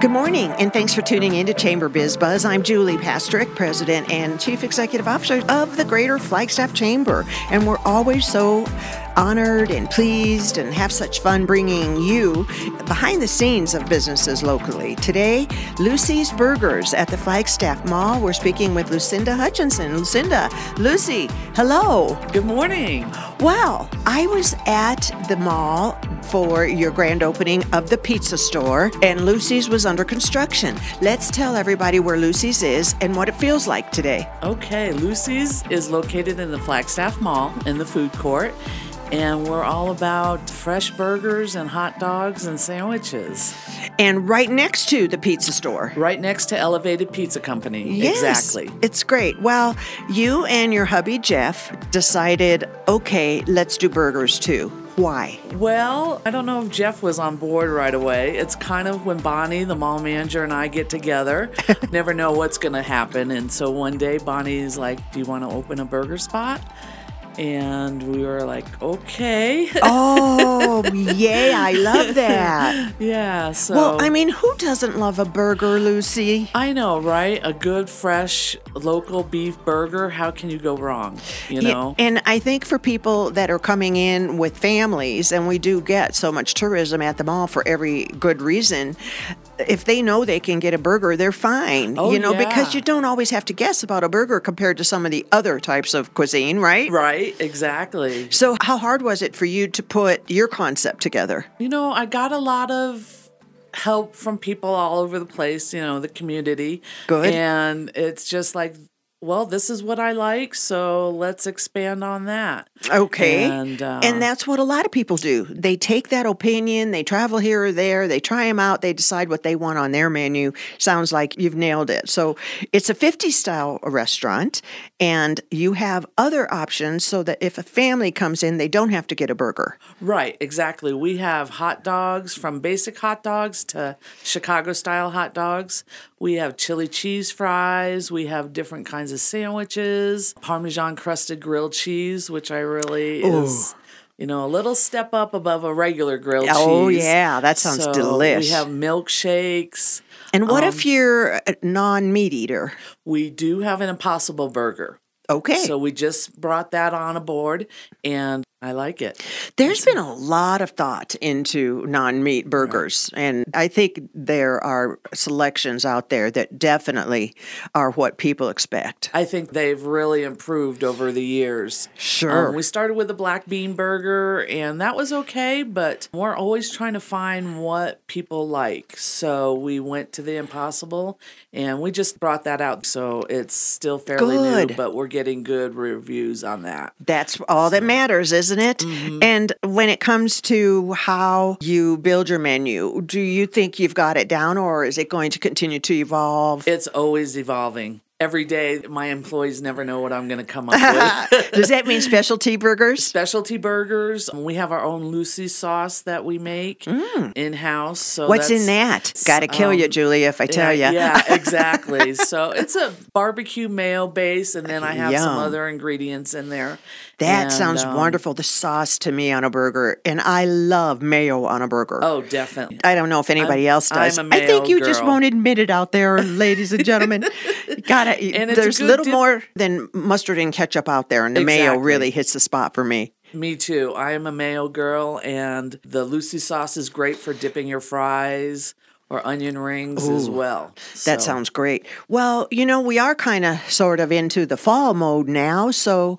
Good morning, and thanks for tuning in to Chamber Biz Buzz. I'm Julie Pastrick, President and Chief Executive Officer of the Greater Flagstaff Chamber, and we're always so honored and pleased and have such fun bringing you behind the scenes of businesses locally. Today, Lucy's Burgers at the Flagstaff Mall. We're speaking with Lucinda Hutchinson. Lucinda, Lucy, hello. Good morning. Well, I was at the mall for your grand opening of the pizza store, and Lucy's was under construction. Let's tell everybody where Lucy's is and what it feels like today. Okay, Lucy's is located in the Flagstaff Mall in the food court, and we're all about fresh burgers and hot dogs and sandwiches. And right next to the pizza store. Right next to Elevated Pizza Company. Yes, Exactly. It's great. Well, you and your hubby Jeff decided, okay, let's do burgers too. Why? Well, I don't know if Jeff was on board right away. It's kind of when Bonnie, the mall manager, and I get together, never know what's going to happen. And so one day Bonnie's like, Do you want to open a burger spot? And we were like, Okay. Oh, yay, I love that. yeah. So, Well, I mean, who doesn't love a burger, Lucy? I know, right? A good, fresh, local beef burger. How can you go wrong? You Yeah, know? and I think for people that are coming in with families, and we do get so much tourism at the mall for every good reason, if they know they can get a burger, they're fine. Oh, you know, because you don't always have to guess about a burger compared to some of the other types of cuisine, right? Right, exactly. So, how hard was it for you to put your concept together? You know, I got a lot of help from people all over the place, you know, the community. Good. And it's just like, well, this is what I like, so let's expand on that. Okay. And, uh, and that's what a lot of people do. They take that opinion, they travel here or there, they try them out, they decide what they want on their menu. Sounds like you've nailed it. So it's a 50 style restaurant, and you have other options so that if a family comes in, they don't have to get a burger. Right, exactly. We have hot dogs from basic hot dogs to Chicago style hot dogs. We have chili cheese fries. We have different kinds of sandwiches, Parmesan crusted grilled cheese, which I really is. You know, a little step up above a regular grilled Oh, cheese. Oh yeah, that sounds So delish. We have milkshakes. And what Um, if you're a non meat eater? We do have an impossible burger. Okay. So we just brought that on aboard and I like it. There's been a lot of thought into non meat burgers, and I think there are selections out there that definitely are what people expect. I think they've really improved over the years. Sure. Um, we started with a black bean burger, and that was okay, but we're always trying to find what people like. So we went to the impossible, and we just brought that out. So it's still fairly Good. new, but we're getting good reviews on that. That's all that matters, isn't it? Mm-hmm. And when it comes to how you build your menu, do you think you've got it down or is it going to continue to evolve? It's always evolving. Every day, my employees never know what I'm going to come up with. Does that mean specialty burgers? specialty burgers. We have our own Lucy sauce that we make in house. So Mm. What's in that? Got to kill you, um, Julie, if I tell you. yeah, exactly. so it's a barbecue mayo base, and then I have some other ingredients in there. That And, sounds um, wonderful. The sauce to me on a burger, and I love mayo on a burger. Oh, definitely. I don't know if anybody I'm- else does. I think you just won't admit it out there, ladies and gentlemen. Gotta. And it's a there's little dip- more than mustard and ketchup out there, and the mayo really hits the spot for me. Me too. I am a mayo girl, and the Lucy sauce is great for dipping your fries or onion rings as well. That sounds great. Well, you know, we are kind of sort of into the fall mode now. So,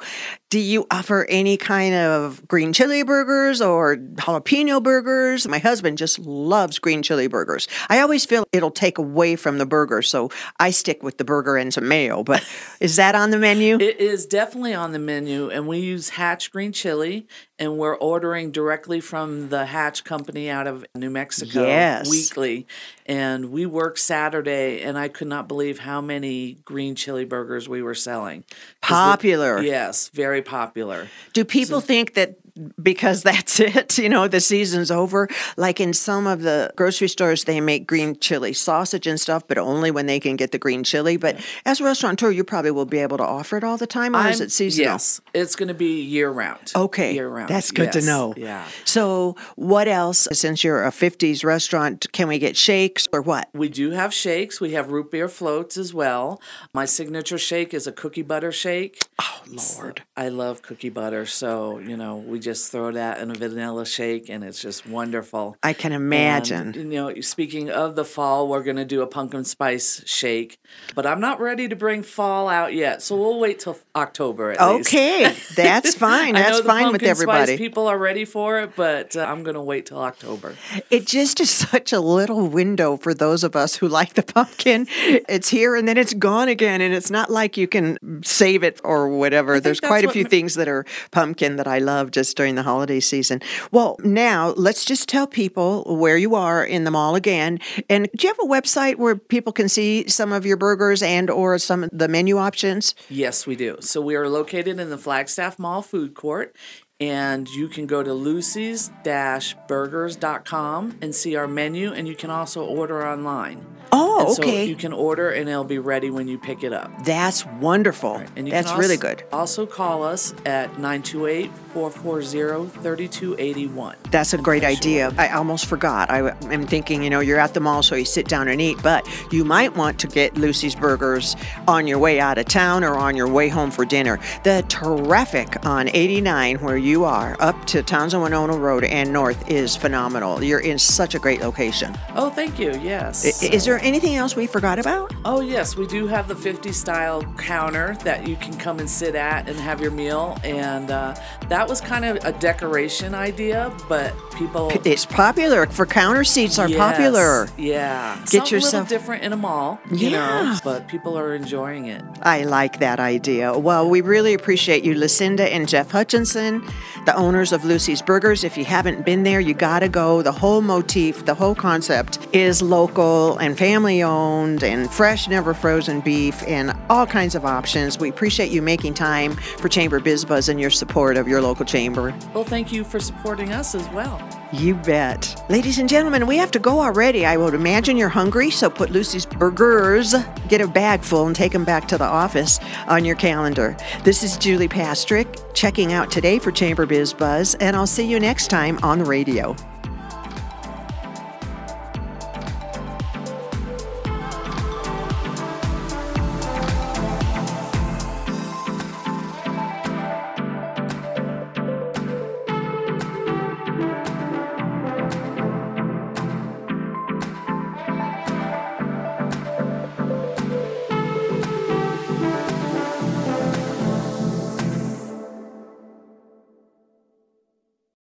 do you offer any kind of green chili burgers or jalapeno burgers? My husband just loves green chili burgers. I always feel it'll take away from the burger. So, I stick with the burger and some mayo. But is that on the menu? It is definitely on the menu, and we use Hatch green chili, and we're ordering directly from the Hatch company out of New Mexico Yes. weekly. And we work Saturday, and I could not believe how many green chili burgers we were selling. 'Cause the- Popular. yes, very popular. Do people think that because that's it. You know, the season's over. Like in some of the grocery stores, they make green chili sausage and stuff, but only when they can get the green chili. But as a restaurateur, you probably will be able to offer it all the time, or is I'm- it seasonal? Yes, it's going to be year round. Okay. year round. That's good to know. Yeah. So, what else? Since you're a 50s restaurant, can we get shakes or what? We do have shakes. We have root beer floats as well. My signature shake is a cookie butter shake. Oh, Lord. I love cookie butter, so you know we just throw that in a vanilla shake, and it's just wonderful. I can And, imagine. you know, speaking of the fall, we're going to do a pumpkin spice shake, but I'm not ready to bring fall out yet, so we'll wait till October at least. Okay, that's fine. That's fine with everybody. People are ready for it, but uh, I'm going to wait till October. It just is such a little window for those of us who like the pumpkin. It's here and then it's gone again, and it's not like you can save it or whatever. There's quite a few ma- things that are pumpkin that I love just during the holiday season. Well, now let's just tell people where you are in the mall again. And do you have a website where people can see some of your burgers and or some of the menu options? Yes, we do. So we are located in the Flagstaff Mall food court. And you can go to lucy's-burgers.com and see our menu, and you can also order online. Oh, And oh, okay. So you can order, and it'll be ready when you pick it up. That's wonderful. And you That's can really good. Also call us at 928-440-3281. That's a great idea. I almost forgot. I am thinking, you know, you're at the mall, so you sit down and eat, but you might want to get Lucy's Burgers on your way out of town or on your way home for dinner. The traffic on 89, where you are, up to Townsend Winona Road and north, is phenomenal. You're in such a great location. Oh, thank you. Yes. I- Is there anything else we forgot about? Oh, yes, we do have the 50 style counter that you can come and sit at and have your meal. And uh, that was kind of a decoration idea, but people. It's popular. For counter seats are Yes, popular. Yeah. Get Something a yourself- little different in a mall, you Yeah. know, but people are enjoying it. I like that idea. Well, we really appreciate you, Lucinda and Jeff Hutchinson, the owners of Lucy's Burgers. If you haven't been there, you got to go. The whole motif, the whole concept is local and family owned and fresh, never frozen beef and all kinds of options. We appreciate you making time for Chamber Biz Buzz and your support of your local chamber. Well, thank you for supporting us as well. You bet. Ladies and gentlemen, we have to go already. I would imagine you're hungry, so put Lucy's Burgers, get a bag full, and take them back to the office on your calendar. This is Julie Pastrick checking out today for Chamber Biz Buzz, and I'll see you next time on the radio.